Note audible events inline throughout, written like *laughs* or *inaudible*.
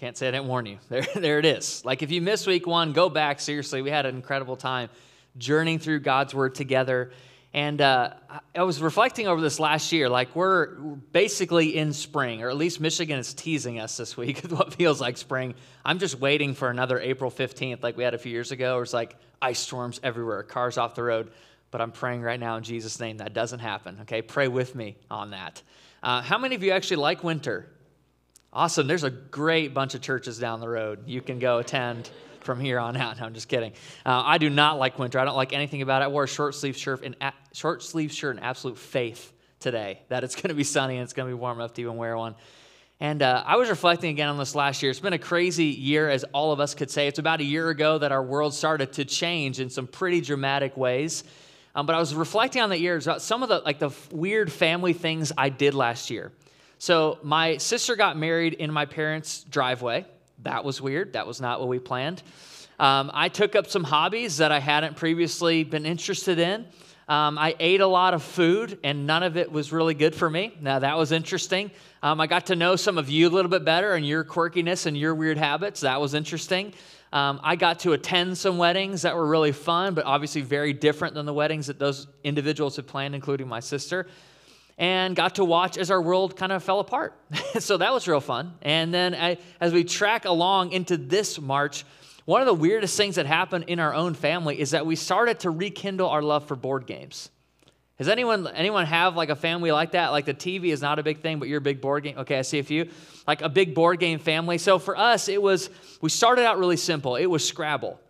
Can't say I didn't warn you. *laughs* There, there it is. Like if you missed week one, go back. Seriously, we had an incredible time journeying through God's word together. And uh, I was reflecting over this last year. Like we're basically in spring, or at least Michigan is teasing us this week with *laughs* what feels like spring. I'm just waiting for another April 15th, like we had a few years ago. Where it's like ice storms everywhere, cars off the road. But I'm praying right now in Jesus' name that doesn't happen. Okay, pray with me on that. Uh, how many of you actually like winter? Awesome. There's a great bunch of churches down the road. You can go attend from here on out. *laughs* No, I'm just kidding. Uh, I do not like winter. I don't like anything about it. I wore a short sleeve shirt and a- short sleeve shirt in absolute faith today that it's going to be sunny and it's going to be warm enough to even wear one. And uh, I was reflecting again on this last year. It's been a crazy year, as all of us could say. It's about a year ago that our world started to change in some pretty dramatic ways. Um, but I was reflecting on that year about some of the like the weird family things I did last year. So my sister got married in my parents' driveway. That was weird. That was not what we planned. Um, I took up some hobbies that I hadn't previously been interested in. Um, I ate a lot of food, and none of it was really good for me. Now, that was interesting. Um, I got to know some of you a little bit better and your quirkiness and your weird habits. That was interesting. Um, I got to attend some weddings that were really fun, but obviously very different than the weddings that those individuals had planned, including my sister and got to watch as our world kind of fell apart. *laughs* so that was real fun. And then I, as we track along into this March, one of the weirdest things that happened in our own family is that we started to rekindle our love for board games. Does anyone anyone have like a family like that? Like the TV is not a big thing, but you're a big board game. Okay, I see a few. Like a big board game family. So for us, it was we started out really simple. It was Scrabble,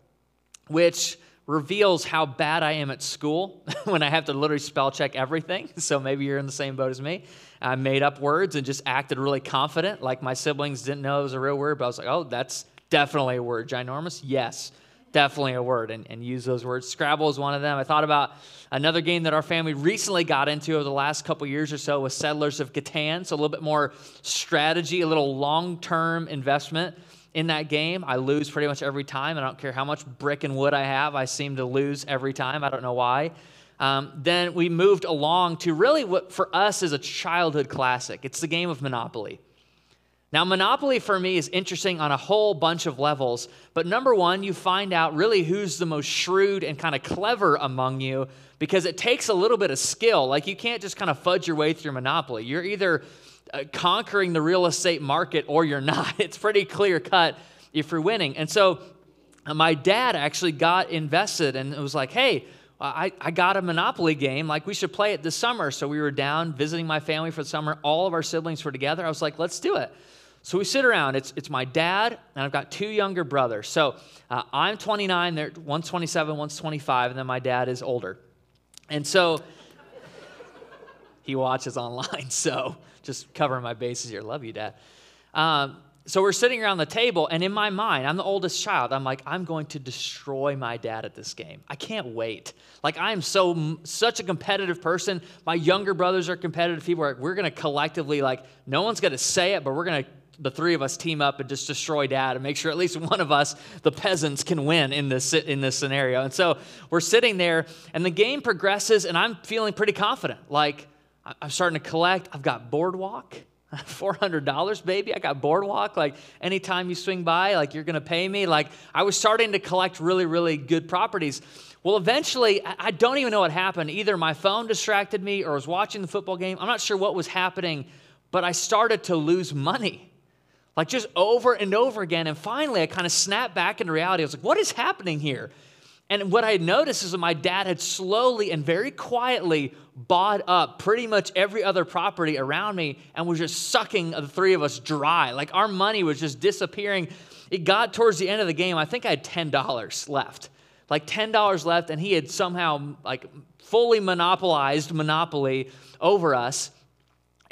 which reveals how bad I am at school *laughs* when I have to literally spell check everything. *laughs* So maybe you're in the same boat as me. I made up words and just acted really confident, like my siblings didn't know it was a real word, but I was like, oh, that's definitely a word. Ginormous? Yes, definitely a word, and, and use those words. Scrabble is one of them. I thought about another game that our family recently got into over the last couple years or so was Settlers of Catan, so a little bit more strategy, a little long term investment in that game. I lose pretty much every time. I don't care how much brick and wood I have, I seem to lose every time. I don't know why. Um, then we moved along to really what for us is a childhood classic. It's the game of Monopoly. Now, Monopoly for me is interesting on a whole bunch of levels, but number one, you find out really who's the most shrewd and kind of clever among you because it takes a little bit of skill. Like, you can't just kind of fudge your way through Monopoly. You're either conquering the real estate market or you're not. *laughs* It's pretty clear cut if you're winning. And so uh, my dad actually got invested and it was like, hey, I, I got a Monopoly game. Like, we should play it this summer. So we were down visiting my family for the summer. All of our siblings were together. I was like, let's do it. So we sit around. It's, it's my dad, and I've got two younger brothers. So uh, I'm 29, they're, one's 27, one's 25, and then my dad is older. And so he watches online. *laughs* So just covering my bases here. Love you, Dad. Um, so we're sitting around the table, and in my mind, I'm the oldest child. I'm like, I'm going to destroy my dad at this game. I can't wait. Like, I am so such a competitive person. My younger brothers are competitive people. We're, we're going to collectively, like, no one's going to say it, but we're going to the three of us team up and just destroy dad and make sure at least one of us, the peasants, can win in this in this scenario. And so we're sitting there, and the game progresses, and I'm feeling pretty confident. Like I'm starting to collect. I've got Boardwalk. *laughs* $400 baby. I got boardwalk. Like anytime you swing by like you're gonna pay me. Like i was starting to collect really really good properties. Well eventually i don't even know what happened. Either my phone distracted me or I was watching the football game. I'm not sure what was happening but i started to lose money. Like just over and over again. And finally i kind of snapped back into reality. I was like what is happening here and what I had noticed is that my dad had slowly and very quietly bought up pretty much every other property around me and was just sucking the three of us dry. Like our money was just disappearing. It got towards the end of the game. I think I had $10 left. Like $10 left, and he had somehow like fully monopolized Monopoly over us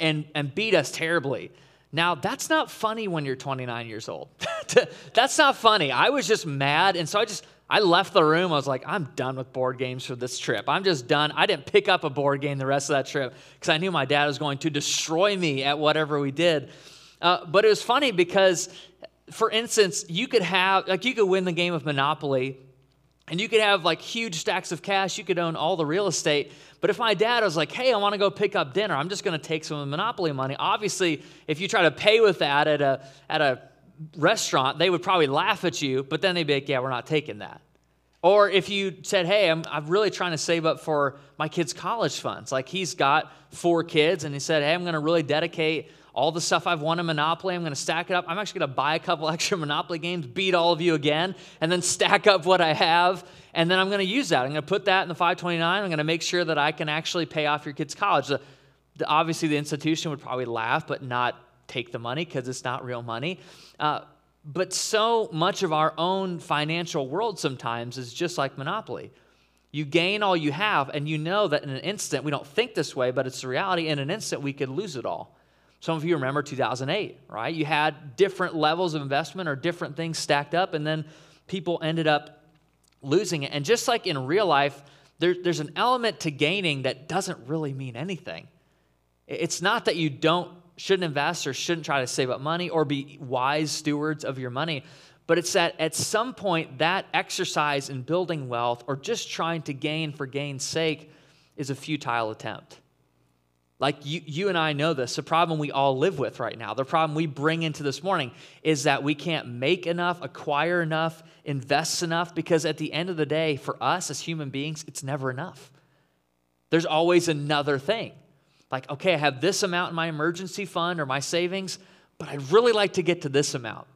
and, and beat us terribly. Now, that's not funny when you're 29 years old. *laughs* that's not funny. I was just mad, and so I just I left the room. I was like, I'm done with board games for this trip. I'm just done. I didn't pick up a board game the rest of that trip because I knew my dad was going to destroy me at whatever we did. Uh, but it was funny because, for instance, you could have, like, you could win the game of Monopoly and you could have like huge stacks of cash. You could own all the real estate. But if my dad was like, hey, I want to go pick up dinner, I'm just going to take some of the Monopoly money. Obviously, if you try to pay with that at a, at a restaurant, they would probably laugh at you, but then they'd be like, yeah, we're not taking that. Or if you said, hey, I'm, I'm really trying to save up for my kid's college funds, like he's got four kids, and he said, hey, I'm going to really dedicate all the stuff I've won in Monopoly, I'm going to stack it up. I'm actually going to buy a couple *laughs* extra Monopoly games, beat all of you again, and then stack up what I have. And then I'm going to use that. I'm going to put that in the 529. I'm going to make sure that I can actually pay off your kid's college. The, the, obviously, the institution would probably laugh, but not take the money because it's not real money. Uh, but so much of our own financial world sometimes is just like Monopoly. You gain all you have, and you know that in an instant, we don't think this way, but it's the reality. In an instant, we could lose it all. Some of you remember 2008, right? You had different levels of investment or different things stacked up, and then people ended up losing it. And just like in real life, there, there's an element to gaining that doesn't really mean anything. It's not that you don't shouldn't invest or shouldn't try to save up money or be wise stewards of your money, but it's that at some point that exercise in building wealth or just trying to gain for gain's sake is a futile attempt. Like you, you and I know this. The problem we all live with right now, the problem we bring into this morning is that we can't make enough, acquire enough, invest enough, because at the end of the day, for us as human beings, it's never enough. There's always another thing. Like, okay, I have this amount in my emergency fund or my savings, but I'd really like to get to this amount.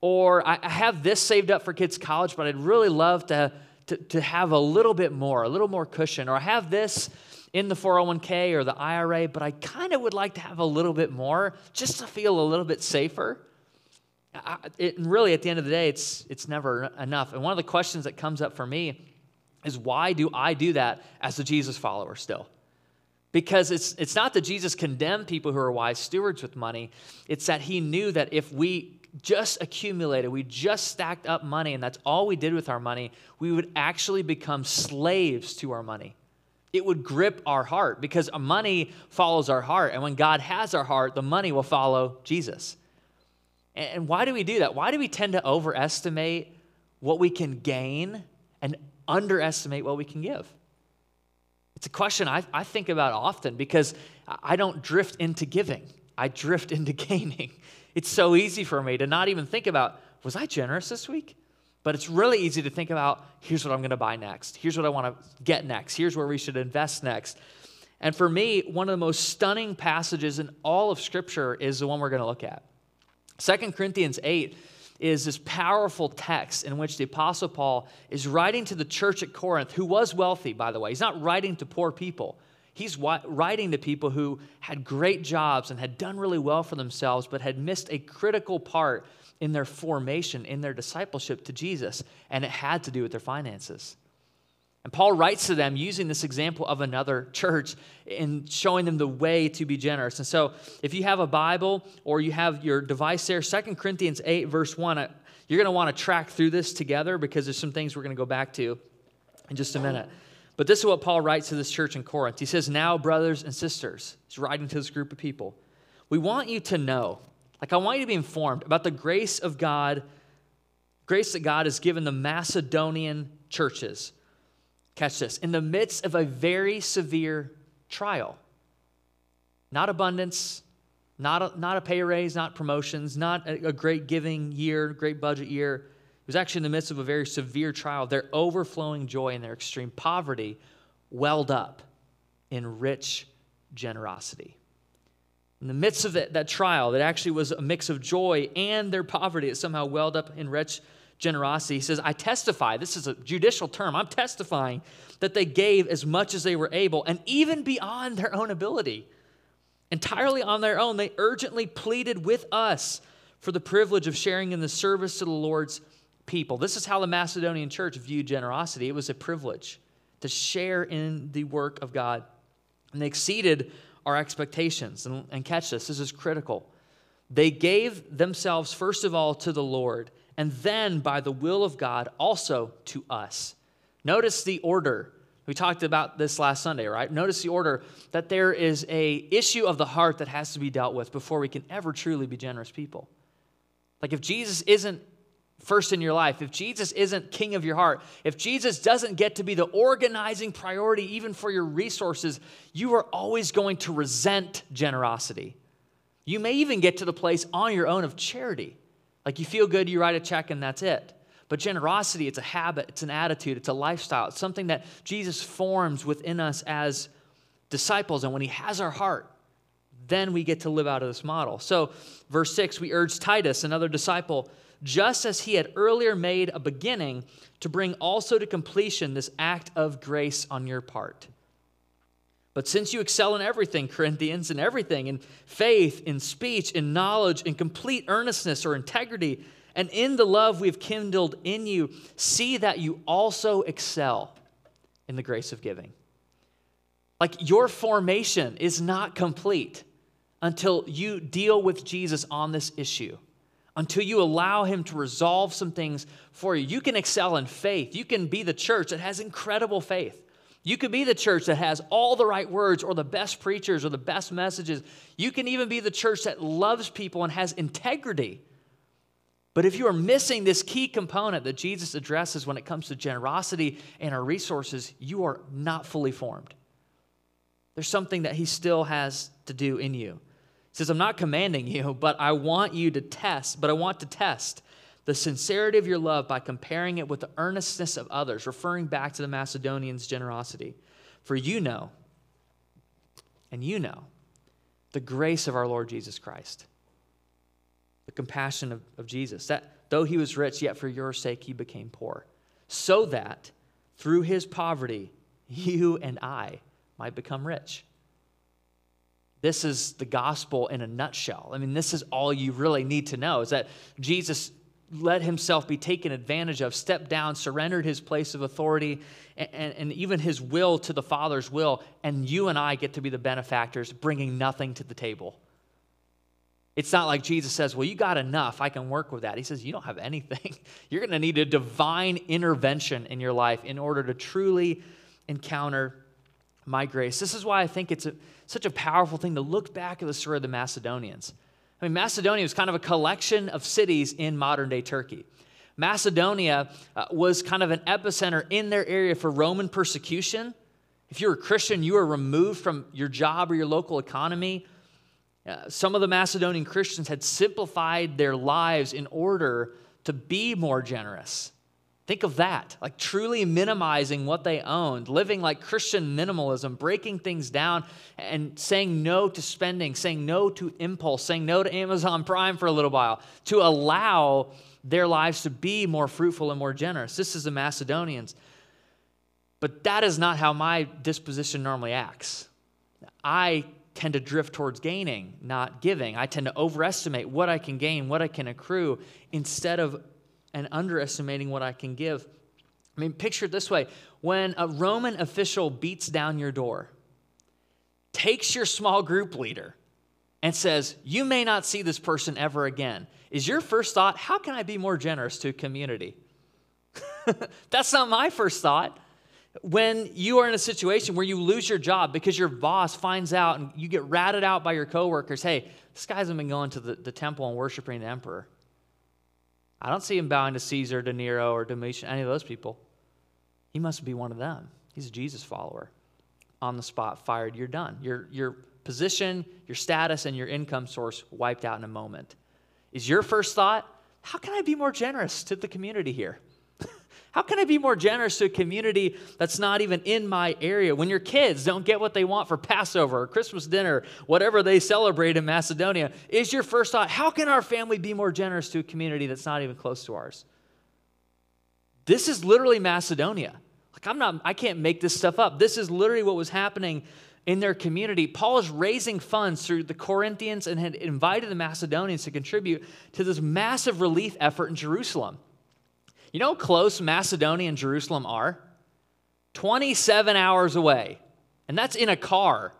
Or I have this saved up for kids' college, but I'd really love to, to, to have a little bit more, a little more cushion. Or I have this in the 401k or the IRA, but I kind of would like to have a little bit more just to feel a little bit safer. I, it, really, at the end of the day, it's, it's never enough. And one of the questions that comes up for me is why do I do that as a Jesus follower still? Because it's, it's not that Jesus condemned people who are wise stewards with money, it's that he knew that if we just accumulated, we just stacked up money, and that's all we did with our money, we would actually become slaves to our money it would grip our heart because money follows our heart. And when God has our heart, the money will follow Jesus. And why do we do that? Why do we tend to overestimate what we can gain and underestimate what we can give? It's a question I, I think about often because I don't drift into giving, I drift into *laughs* gaining. It's so easy for me to not even think about, was I generous this week? But it's really easy to think about here's what I'm going to buy next. Here's what I want to get next. Here's where we should invest next. And for me, one of the most stunning passages in all of Scripture is the one we're going to look at. 2 Corinthians 8 is this powerful text in which the Apostle Paul is writing to the church at Corinth, who was wealthy, by the way. He's not writing to poor people. He's writing to people who had great jobs and had done really well for themselves, but had missed a critical part in their formation, in their discipleship to Jesus, and it had to do with their finances. And Paul writes to them using this example of another church and showing them the way to be generous. And so, if you have a Bible or you have your device there, Second Corinthians 8, verse 1, uh, you're going to want to track through this together because there's some things we're going to go back to in just a minute. But this is what Paul writes to this church in Corinth. He says, Now, brothers and sisters, he's writing to this group of people, we want you to know like, I want you to be informed about the grace of God, grace that God has given the Macedonian churches. Catch this in the midst of a very severe trial. Not abundance, not a, not a pay raise, not promotions, not a, a great giving year, great budget year. It was actually in the midst of a very severe trial. Their overflowing joy and their extreme poverty welled up in rich generosity in the midst of that, that trial that actually was a mix of joy and their poverty, it somehow welled up in rich generosity. He says, I testify, this is a judicial term, I'm testifying that they gave as much as they were able and even beyond their own ability. Entirely on their own, they urgently pleaded with us for the privilege of sharing in the service to the Lord's people. This is how the Macedonian church viewed generosity it was a privilege to share in the work of God. And they exceeded our expectations. And, and catch this, this is critical. They gave themselves, first of all, to the Lord, and then, by the will of God, also to us. Notice the order. We talked about this last Sunday, right? Notice the order that there is a issue of the heart that has to be dealt with before we can ever truly be generous people. Like if Jesus isn't first in your life, if Jesus isn't king of your heart, if Jesus doesn't get to be the organizing priority even for your resources, you are always going to resent generosity. You may even get to the place on your own of charity. Like you feel good, you write a check, and that's it. But generosity, it's a habit, it's an attitude, it's a lifestyle. It's something that Jesus forms within us as disciples. And when he has our heart, then we get to live out of this model. So, verse 6, we urge Titus, another disciple, just as he had earlier made a beginning, to bring also to completion this act of grace on your part. But since you excel in everything, Corinthians, in everything, in faith, in speech, in knowledge, in complete earnestness or integrity, and in the love we've kindled in you, see that you also excel in the grace of giving. Like your formation is not complete until you deal with Jesus on this issue, until you allow Him to resolve some things for you. You can excel in faith. You can be the church that has incredible faith. You could be the church that has all the right words or the best preachers or the best messages. You can even be the church that loves people and has integrity. But if you are missing this key component that Jesus addresses when it comes to generosity and our resources, you are not fully formed. There's something that he still has to do in you. He says, I'm not commanding you, but I want you to test, but I want to test the sincerity of your love by comparing it with the earnestness of others, referring back to the Macedonians' generosity. For you know, and you know, the grace of our Lord Jesus Christ, the compassion of, of Jesus, that though he was rich, yet for your sake he became poor, so that through his poverty, you and I might become rich. This is the gospel in a nutshell. I mean, this is all you really need to know is that Jesus let himself be taken advantage of, stepped down, surrendered his place of authority and, and, and, even his will to the Father's will, and you and I get to be the benefactors, bringing nothing to the table. It's not like Jesus says, Well, you got enough. I can work with that. He says, You don't have anything. *laughs* You're going to need a divine intervention in your life in order to truly encounter my grace. This is why I think it's a, such a powerful thing to look back at the story of the Macedonians. I mean, Macedonia was kind of a collection of cities in modern day Turkey. Macedonia uh, was kind of an epicenter in their area for Roman persecution. If you were a Christian, you were removed from your job or your local economy. Uh, some of the Macedonian Christians had simplified their lives in order to be more generous. Think of that, like truly minimizing what they owned, living like Christian minimalism, breaking things down and saying no to spending, saying no to impulse, saying no to Amazon Prime for a little while to allow their lives to be more fruitful and more generous. This is the Macedonians. But that is not how my disposition normally acts. I tend to drift towards gaining, not giving. I tend to overestimate what I can gain, what I can accrue, instead of and underestimating what I can give. I mean, picture it this way when a Roman official beats down your door, takes your small group leader, and says, You may not see this person ever again, is your first thought, How can I be more generous to a community? *laughs* That's not my first thought. When you are in a situation where you lose your job because your boss finds out and you get ratted out by your coworkers, hey, this guy hasn't been going to the, the temple and worshiping the emperor. I don't see him bowing to Caesar, to Nero, or Domitian, any of those people. He must be one of them. He's a Jesus follower. On the spot, fired, you're done. Your, your position, your status, and your income source wiped out in a moment. Is your first thought, how can I be more generous to the community here? How can I be more generous to a community that's not even in my area? When your kids don't get what they want for Passover or Christmas dinner, whatever they celebrate in Macedonia, is your first thought, how can our family be more generous to a community that's not even close to ours? This is literally Macedonia. Like I'm not I can't make this stuff up. This is literally what was happening in their community. Paul is raising funds through the Corinthians and had invited the Macedonians to contribute to this massive relief effort in Jerusalem. You know how close Macedonia and Jerusalem are? 27 hours away. And that's in a car.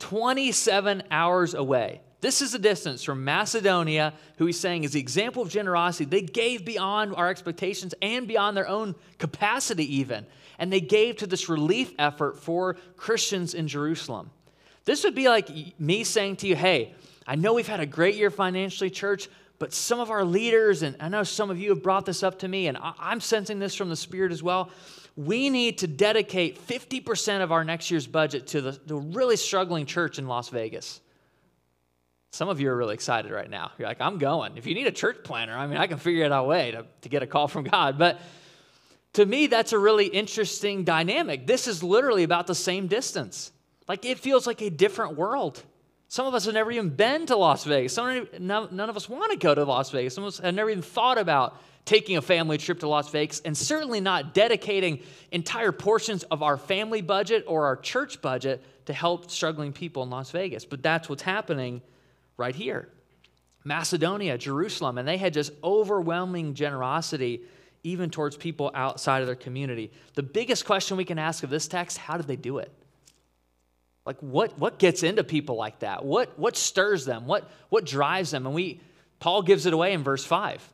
27 hours away. This is the distance from Macedonia, who he's saying is the example of generosity. They gave beyond our expectations and beyond their own capacity, even. And they gave to this relief effort for Christians in Jerusalem. This would be like me saying to you, hey, I know we've had a great year financially, church, but some of our leaders, and I know some of you have brought this up to me, and I'm sensing this from the Spirit as well. We need to dedicate 50% of our next year's budget to the, the really struggling church in Las Vegas. Some of you are really excited right now. You're like, I'm going. If you need a church planner, I mean, I can figure it out a way to, to get a call from God. But to me, that's a really interesting dynamic. This is literally about the same distance. Like, it feels like a different world. Some of us have never even been to Las Vegas. Some, none of us want to go to Las Vegas. Some of us have never even thought about taking a family trip to Las Vegas, and certainly not dedicating entire portions of our family budget or our church budget to help struggling people in Las Vegas. But that's what's happening right here. Macedonia, Jerusalem, and they had just overwhelming generosity even towards people outside of their community. The biggest question we can ask of this text how did they do it? Like, what, what gets into people like that? What, what stirs them? What, what drives them? And we, Paul gives it away in verse 5.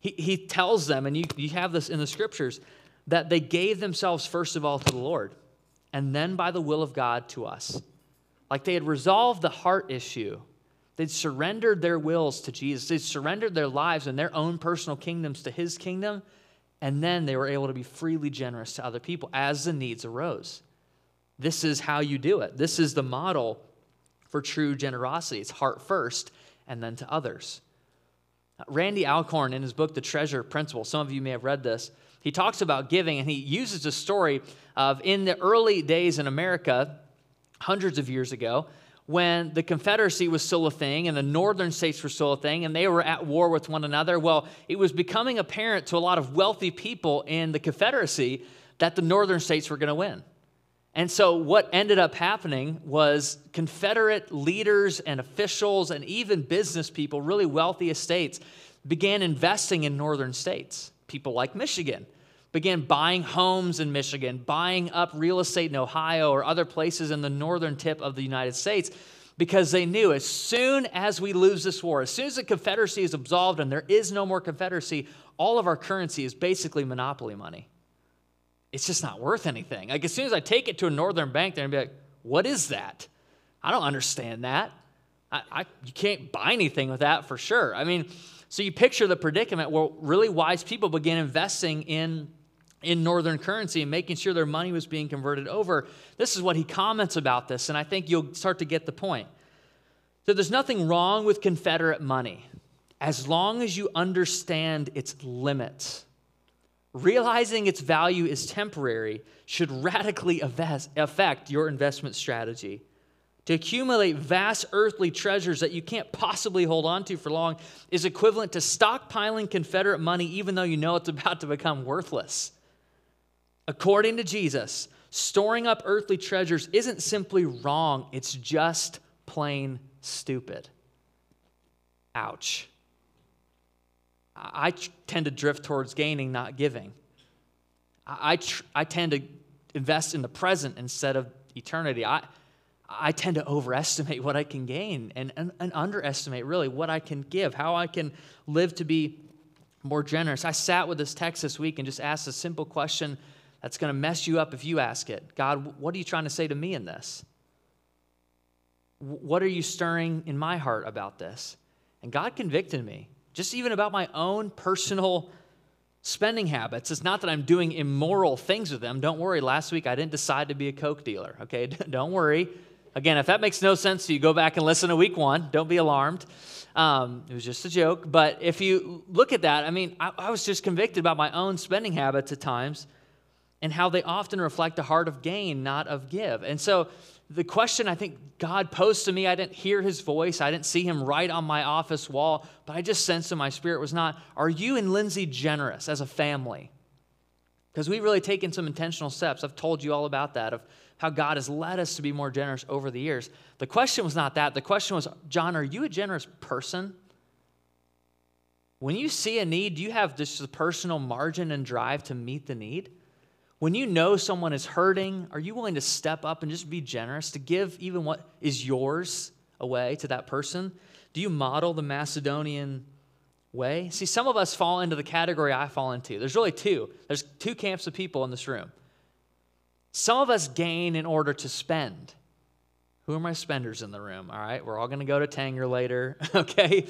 He, he tells them, and you, you have this in the scriptures, that they gave themselves first of all to the Lord, and then by the will of God to us. Like they had resolved the heart issue They'd surrendered their wills to Jesus. They'd surrendered their lives and their own personal kingdoms to his kingdom. And then they were able to be freely generous to other people as the needs arose. This is how you do it. This is the model for true generosity. It's heart first and then to others. Randy Alcorn, in his book, The Treasure Principle, some of you may have read this, he talks about giving and he uses a story of in the early days in America, hundreds of years ago, when the Confederacy was still a thing and the northern states were still a thing and they were at war with one another, well, it was becoming apparent to a lot of wealthy people in the Confederacy that the northern states were going to win. And so, what ended up happening was Confederate leaders and officials and even business people, really wealthy estates, began investing in northern states. People like Michigan began buying homes in Michigan, buying up real estate in Ohio or other places in the northern tip of the United States because they knew as soon as we lose this war, as soon as the Confederacy is absolved and there is no more Confederacy, all of our currency is basically monopoly money. It's just not worth anything. Like as soon as I take it to a northern bank, they're gonna be like, what is that? I don't understand that. I, I, you can't buy anything with that for sure. I mean, so you picture the predicament where really wise people began investing in in northern currency and making sure their money was being converted over. This is what he comments about this, and I think you'll start to get the point. So there's nothing wrong with Confederate money as long as you understand its limits. Realizing its value is temporary should radically affect your investment strategy. To accumulate vast earthly treasures that you can't possibly hold on to for long is equivalent to stockpiling Confederate money even though you know it's about to become worthless. According to Jesus, storing up earthly treasures isn't simply wrong, it's just plain stupid. Ouch. I tend to drift towards gaining, not giving. I, tr- I tend to invest in the present instead of eternity. I, I tend to overestimate what I can gain and, and, and underestimate really what I can give, how I can live to be more generous. I sat with this text this week and just asked a simple question that's going to mess you up if you ask it. God, what are you trying to say to me in this? What are you stirring in my heart about this? And God convicted me, just even about my own personal spending habits. It's not that I'm doing immoral things with them. Don't worry, last week I didn't decide to be a Coke dealer, okay? *laughs* Don't worry. Again, if that makes no sense to you, go back and listen to week one. Don't be alarmed. Um, it was just a joke. But if you look at that, I mean, I, I was just convicted about my own spending habits at times and how they often reflect a heart of gain, not of give. And so the question I think God posed to me, I didn't hear his voice, I didn't see him right on my office wall, but I just sensed in my spirit was not, are you and Lindsay generous as a family? Because we've really taken some intentional steps. I've told you all about that, of how God has led us to be more generous over the years. The question was not that. The question was, John, are you a generous person? When you see a need, do you have this personal margin and drive to meet the need? When you know someone is hurting, are you willing to step up and just be generous, to give even what is yours away to that person? Do you model the Macedonian way? See, some of us fall into the category I fall into. There's really two. There's two camps of people in this room. Some of us gain in order to spend. Who are my spenders in the room? All right, we're all going to go to Tanger later, *laughs* okay?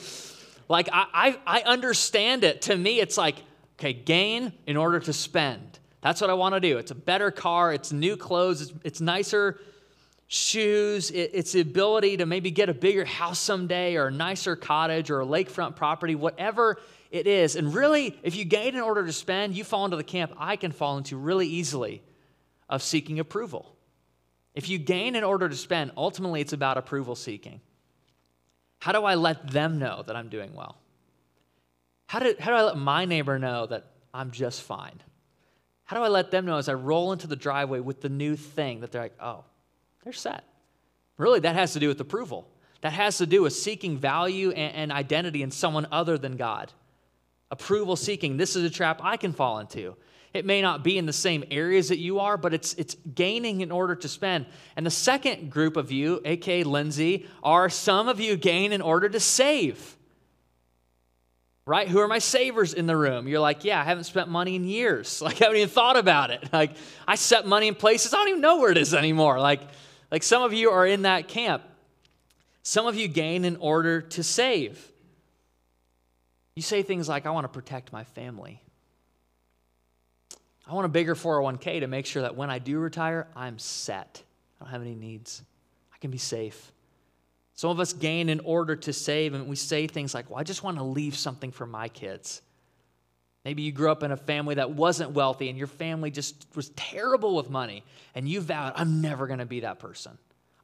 Like, I, I, I understand it. To me, it's like, okay, gain in order to spend. That's what I want to do. It's a better car, it's new clothes, it's, it's nicer shoes, it's the ability to maybe get a bigger house someday or a nicer cottage or a lakefront property, whatever it is. And really, if you gain in order to spend, you fall into the camp I can fall into really easily of seeking approval. If you gain in order to spend, ultimately it's about approval seeking. How do I let them know that I'm doing well? How do, how do I let my neighbor know that I'm just fine? How do I let them know as I roll into the driveway with the new thing that they're like, oh, they're set? Really, that has to do with approval. That has to do with seeking value and, and identity in someone other than God. Approval seeking. This is a trap I can fall into. It may not be in the same areas that you are, but it's, it's gaining in order to spend. And the second group of you, aka Lindsay, are some of you gain in order to save. Right? Who are my savers in the room? You're like, yeah, I haven't spent money in years. *laughs* Like, I haven't even thought about it. *laughs* Like, I set money in places I don't even know where it is anymore. Like, like some of you are in that camp. Some of you gain in order to save. You say things like, I want to protect my family. I want a bigger 401k to make sure that when I do retire, I'm set. I don't have any needs. I can be safe. Some of us gain in order to save, and we say things like, Well, I just want to leave something for my kids. Maybe you grew up in a family that wasn't wealthy, and your family just was terrible with money, and you vowed, I'm never going to be that person.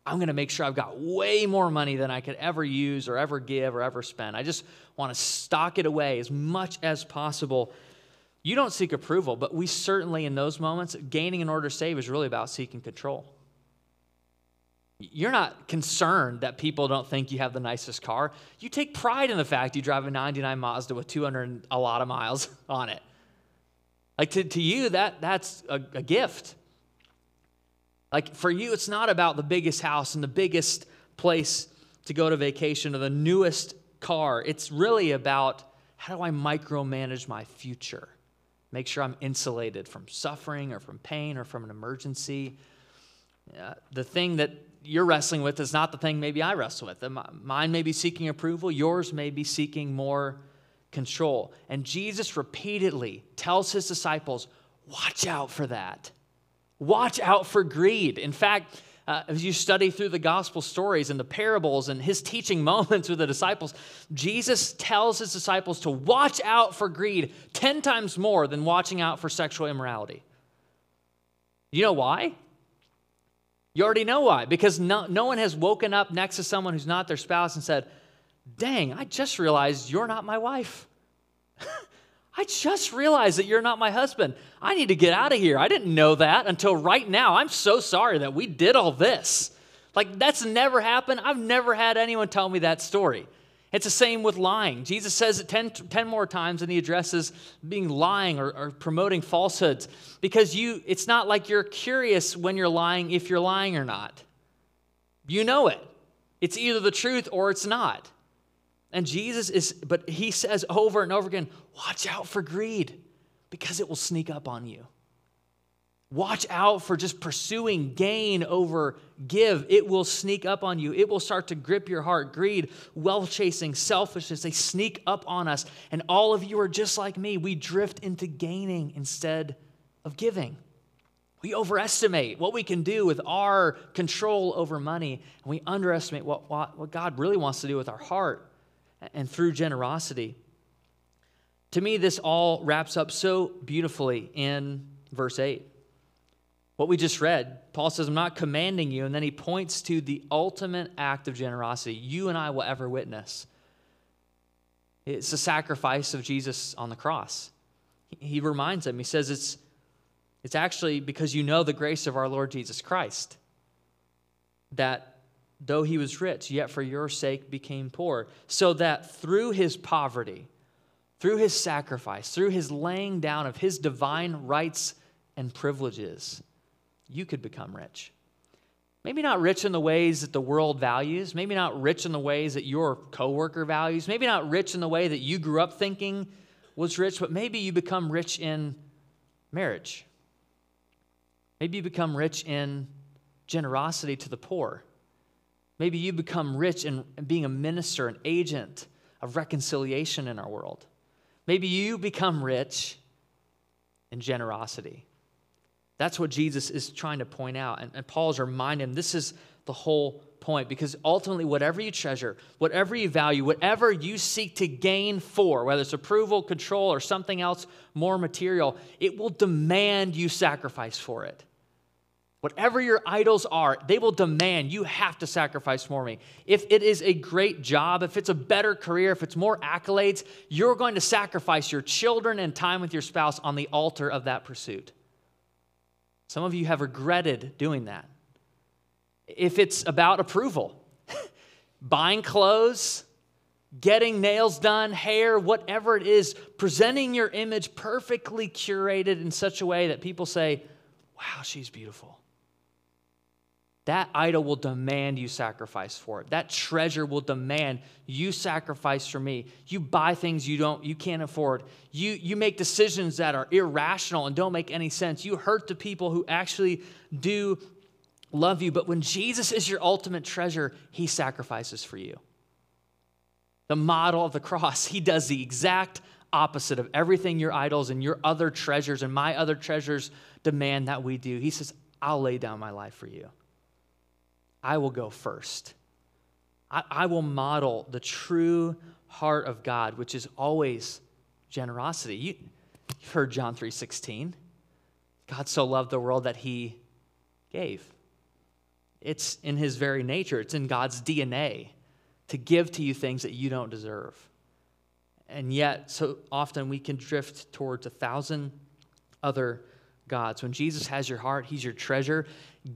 I'm going to make sure I've got way more money than I could ever use or ever give or ever spend. I just want to stock it away as much as possible you don't seek approval, but we certainly, in those moments, gaining in order to save is really about seeking control. You're not concerned that people don't think you have the nicest car. You take pride in the fact you drive a 99 Mazda with 200 a lot of miles *laughs* on it. Like to, to you, that, that's a, a gift. Like for you, it's not about the biggest house and the biggest place to go to vacation or the newest car. It's really about how do I micromanage my future? make sure I'm insulated from suffering or from pain or from an emergency. Uh, the thing that you're wrestling with is not the thing maybe I wrestle with. Mine may be seeking approval, yours may be seeking more control. And Jesus repeatedly tells his disciples, watch out for that. Watch out for greed. In fact, uh, as you study through the gospel stories and the parables and his teaching *laughs* moments with the disciples, Jesus tells his disciples to watch out for greed 10 times more than watching out for sexual immorality. You know why? You already know why. Because no, no one has woken up next to someone who's not their spouse and said, Dang, I just realized you're not my wife. *laughs* I just realized that you're not my husband. I need to get out of here. I didn't know that until right now. I'm so sorry that we did all this. Like, that's never happened. I've never had anyone tell me that story. It's the same with lying. Jesus says it 10, 10 more times and he addresses being lying or, or promoting falsehoods because you it's not like you're curious when you're lying if you're lying or not. You know it. It's either the truth or it's not. And Jesus is, but he says over and over again, watch out for greed because it will sneak up on you. Watch out for just pursuing gain over give. It will sneak up on you. It will start to grip your heart. Greed, wealth chasing, selfishness, they sneak up on us. And all of you are just like me. We drift into gaining instead of giving. We overestimate what we can do with our control over money, and we underestimate what, what, what God really wants to do with our heart and through generosity. To me, this all wraps up so beautifully in verse 8. What we just read, Paul says, I'm not commanding you, and then he points to the ultimate act of generosity you and I will ever witness. It's the sacrifice of Jesus on the cross. He reminds them, he says, it's, it's actually because you know the grace of our Lord Jesus Christ that though he was rich, yet for your sake became poor, so that through his poverty, through his sacrifice, through his laying down of his divine rights and privileges, you could become rich. Maybe not rich in the ways that the world values, maybe not rich in the ways that your coworker values, maybe not rich in the way that you grew up thinking was rich, but maybe you become rich in marriage. Maybe you become rich in generosity to the poor. Maybe you become rich in being a minister, an agent of reconciliation in our world. Maybe you become rich in generosity. That's what Jesus is trying to point out. And, and Paul's reminding him this is the whole point because ultimately, whatever you treasure, whatever you value, whatever you seek to gain for, whether it's approval, control, or something else more material, it will demand you sacrifice for it. Whatever your idols are, they will demand you have to sacrifice for me. If it is a great job, if it's a better career, if it's more accolades, you're going to sacrifice your children and time with your spouse on the altar of that pursuit. Some of you have regretted doing that. If it's about approval, *laughs* buying clothes, getting nails done, hair, whatever it is, presenting your image perfectly curated in such a way that people say, wow, she's beautiful that idol will demand you sacrifice for it. That treasure will demand you sacrifice for me. You buy things you don't you can't afford. You you make decisions that are irrational and don't make any sense. You hurt the people who actually do love you, but when Jesus is your ultimate treasure, he sacrifices for you. The model of the cross, he does the exact opposite of everything your idols and your other treasures and my other treasures demand that we do. He says, I'll lay down my life for you. I will go first. I, I will model the true heart of God, which is always generosity. You, have heard John 3:16. God so loved the world that he gave. It's in his very nature, it's in God's DNA to give to you things that you don't deserve. And yet, so often we can drift towards a thousand other gods. When Jesus has your heart, he's your treasure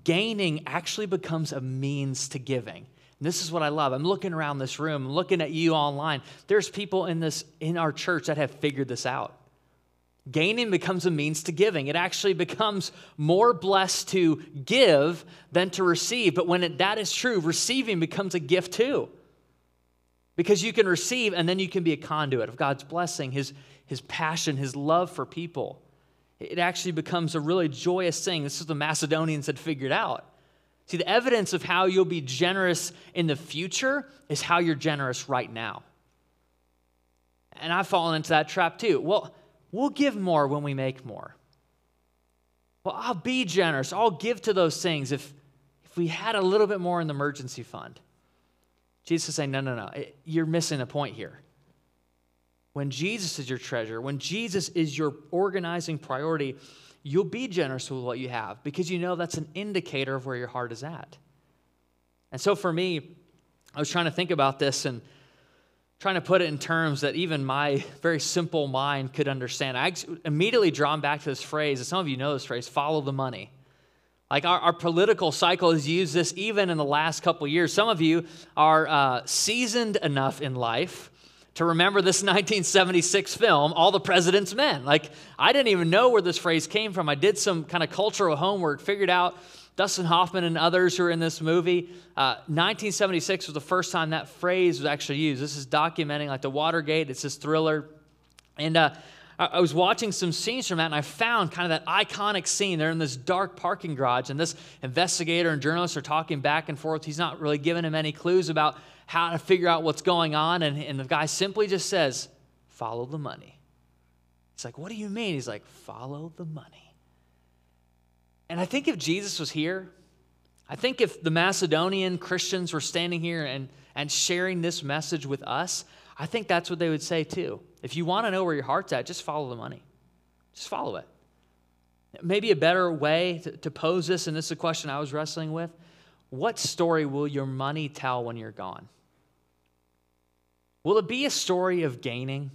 gaining actually becomes a means to giving. And this is what I love. I'm looking around this room, looking at you online. There's people in this in our church that have figured this out. Gaining becomes a means to giving. It actually becomes more blessed to give than to receive. But when it, that is true, receiving becomes a gift too. Because you can receive and then you can be a conduit of God's blessing, His, his passion, His love for people it actually becomes a really joyous thing. This is what the Macedonians had figured out. See, the evidence of how you'll be generous in the future is how you're generous right now. And I've fallen into that trap too. Well, we'll give more when we make more. Well, I'll be generous. I'll give to those things if, if we had a little bit more in the emergency fund. Jesus is saying, no, no, no. You're missing a point here when Jesus is your treasure, when Jesus is your organizing priority, you'll be generous with what you have because you know that's an indicator of where your heart is at. And so for me, I was trying to think about this and trying to put it in terms that even my very simple mind could understand. I immediately drawn back to this phrase, and some of you know this phrase, follow the money. Like our, our political cycle has used this even in the last couple years. Some of you are uh, seasoned enough in life to remember this *laughs* 1976 film, All the President's Men. Like, I didn't even know where this phrase came from. I did some kind of cultural homework, figured out Dustin Hoffman and others who are in this movie. Uh, 1976 was the first time that phrase was actually used. This is documenting like the Watergate, it's this thriller. And uh, I was watching some scenes from that, and I found kind of that iconic scene. They're in this dark parking garage, and this investigator and journalist are talking back and forth. He's not really giving him any clues about how to figure out what's going on. And, and the guy simply just says, Follow the money. He's like, What do you mean? He's like, Follow the money. And I think if Jesus was here, I think if the Macedonian Christians were standing here and, and sharing this message with us, I think that's what they would say too. If you want to know where your heart's at, just follow the money. Just follow it. Maybe a better way to, to pose this, and this is a question I was wrestling with what story will your money tell when you're gone? Will it be a story of gaining?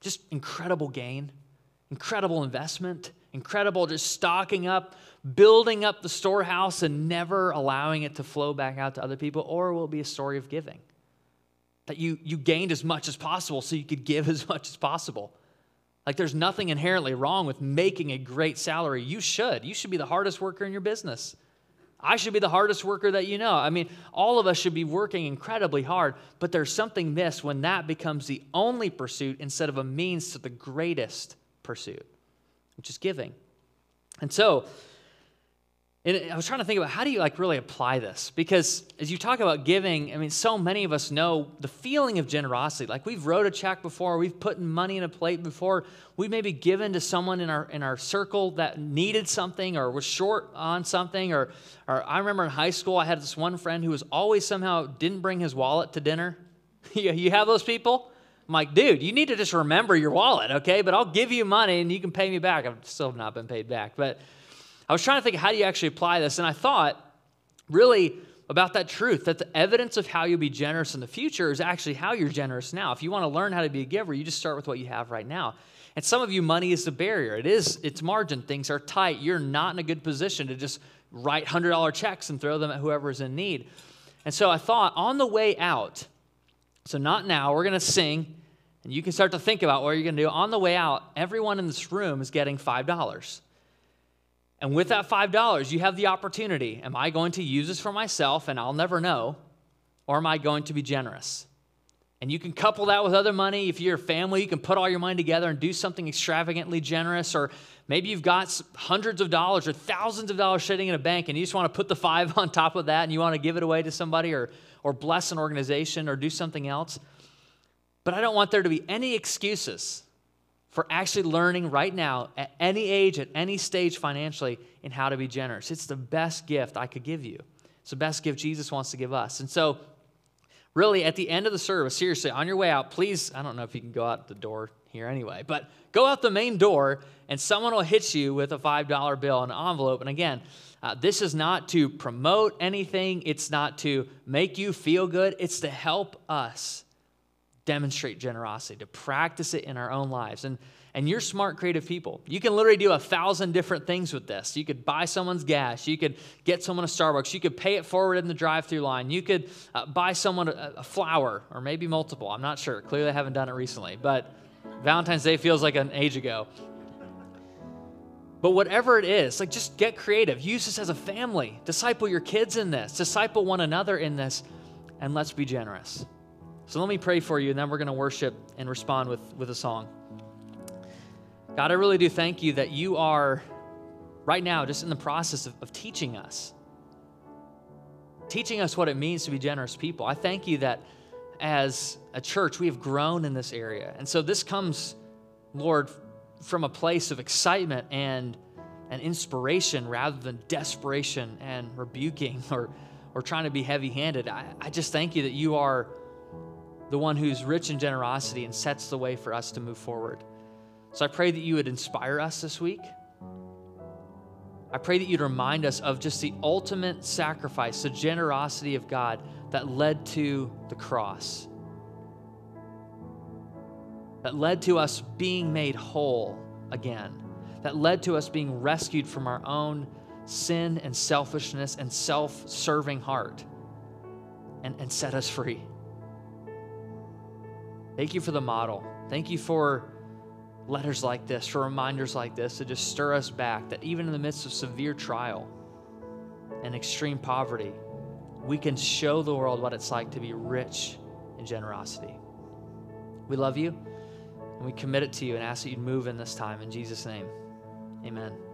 Just incredible gain, incredible investment, incredible just stocking up, building up the storehouse and never allowing it to flow back out to other people? Or will it be a story of giving? That you, you gained as much as possible so you could give *laughs* as much as possible. Like there's nothing inherently wrong with making a great salary. You should. You should be the hardest worker in your business. I should be the hardest worker that you know. I mean, all of us should be working incredibly hard, but there's something missed when that becomes the only pursuit instead of a means to the greatest pursuit, which is giving. And so, and I was trying to think about how do you like really apply this? Because as you talk about giving, I mean, so many of us know the feeling of generosity. Like we've wrote a check before, we've put money in a plate before, we maybe given to someone in our in our circle that needed something or was short on something. Or, or I remember in high school, I had this one friend who was always somehow didn't bring his wallet to dinner. *laughs* you have those people? I'm like, dude, you need to just remember your wallet, okay? But I'll give you money and you can pay me back. I've still not been paid back, but I was trying to think, how do you actually apply this? And I thought really about that truth that the evidence of how you'll be generous in the future is actually how you're generous now. If you want to learn how to be a giver, you just start with what you have right now. And some of you, money is the barrier. It is, it's margin. Things are tight. You're not in a good position to just write $100 checks and throw them at whoever's in need. And so I thought on the way out, so not now, we're going to sing, and you can start to think about what you're going to do. On the way out, everyone in this room is getting $5. And with that $5, you have the opportunity am I going to use this for myself and I'll never know, or am I going to be generous? And you can couple that with other money. If you're a family, you can put all your money together and do something extravagantly generous. Or maybe you've got hundreds of dollars or thousands of dollars sitting in a bank and you just want to put the five *laughs* on top of that and you want to give it away to somebody or, or bless an organization or do something else. But I don't want there to be any excuses for actually learning right now, at any age, at any stage financially, in how to be generous. It's the best gift I could give you. It's the best gift Jesus wants to give us. And so, really, at the end of the service, seriously, on your way out, please, I don't know if you can go out the door here anyway, but go out the main door and someone will hit you with a $5 bill, and an envelope. And again, uh, this is not to promote anything, it's not to make you feel good, it's to help us demonstrate generosity, to practice it in our own lives. And, and you're smart, creative people. You can literally do a thousand different things with this. You could buy someone's gas. You could get someone a Starbucks. You could pay it forward in the drive through line. You could uh, buy someone a, a flower or maybe multiple. I'm not sure. Clearly, I haven't done it recently, but Valentine's Day feels like an age ago. But whatever it is, like just get creative. Use this as a family. Disciple your kids in this, disciple one another in this, and let's be generous. So let me pray for you, and then we're going to worship and respond with, with a song. God, I really do thank you that you are right now just in the process of, of teaching us, teaching us what it means to be generous people. I thank you that as a church, we have grown in this area. And so this comes, Lord, from a place of excitement and, and inspiration rather than desperation and rebuking *laughs* or, or trying to be heavy handed. I, I just thank you that you are the one who's rich in generosity and sets the way for us to move forward. So I pray that you would inspire us this week. I pray that you'd remind us of just the ultimate sacrifice, the generosity of God that led to the cross, that led to us being made whole again, that led to us being rescued from our own sin and selfishness and self serving heart and, and set us free. Thank you for the model. Thank you for letters like this, for reminders like this to just stir us back that even in the midst of severe trial and extreme poverty, we can show the world what it's like to be rich in generosity. We love you and we commit it to you and ask that you move in this time. In Jesus' name, amen.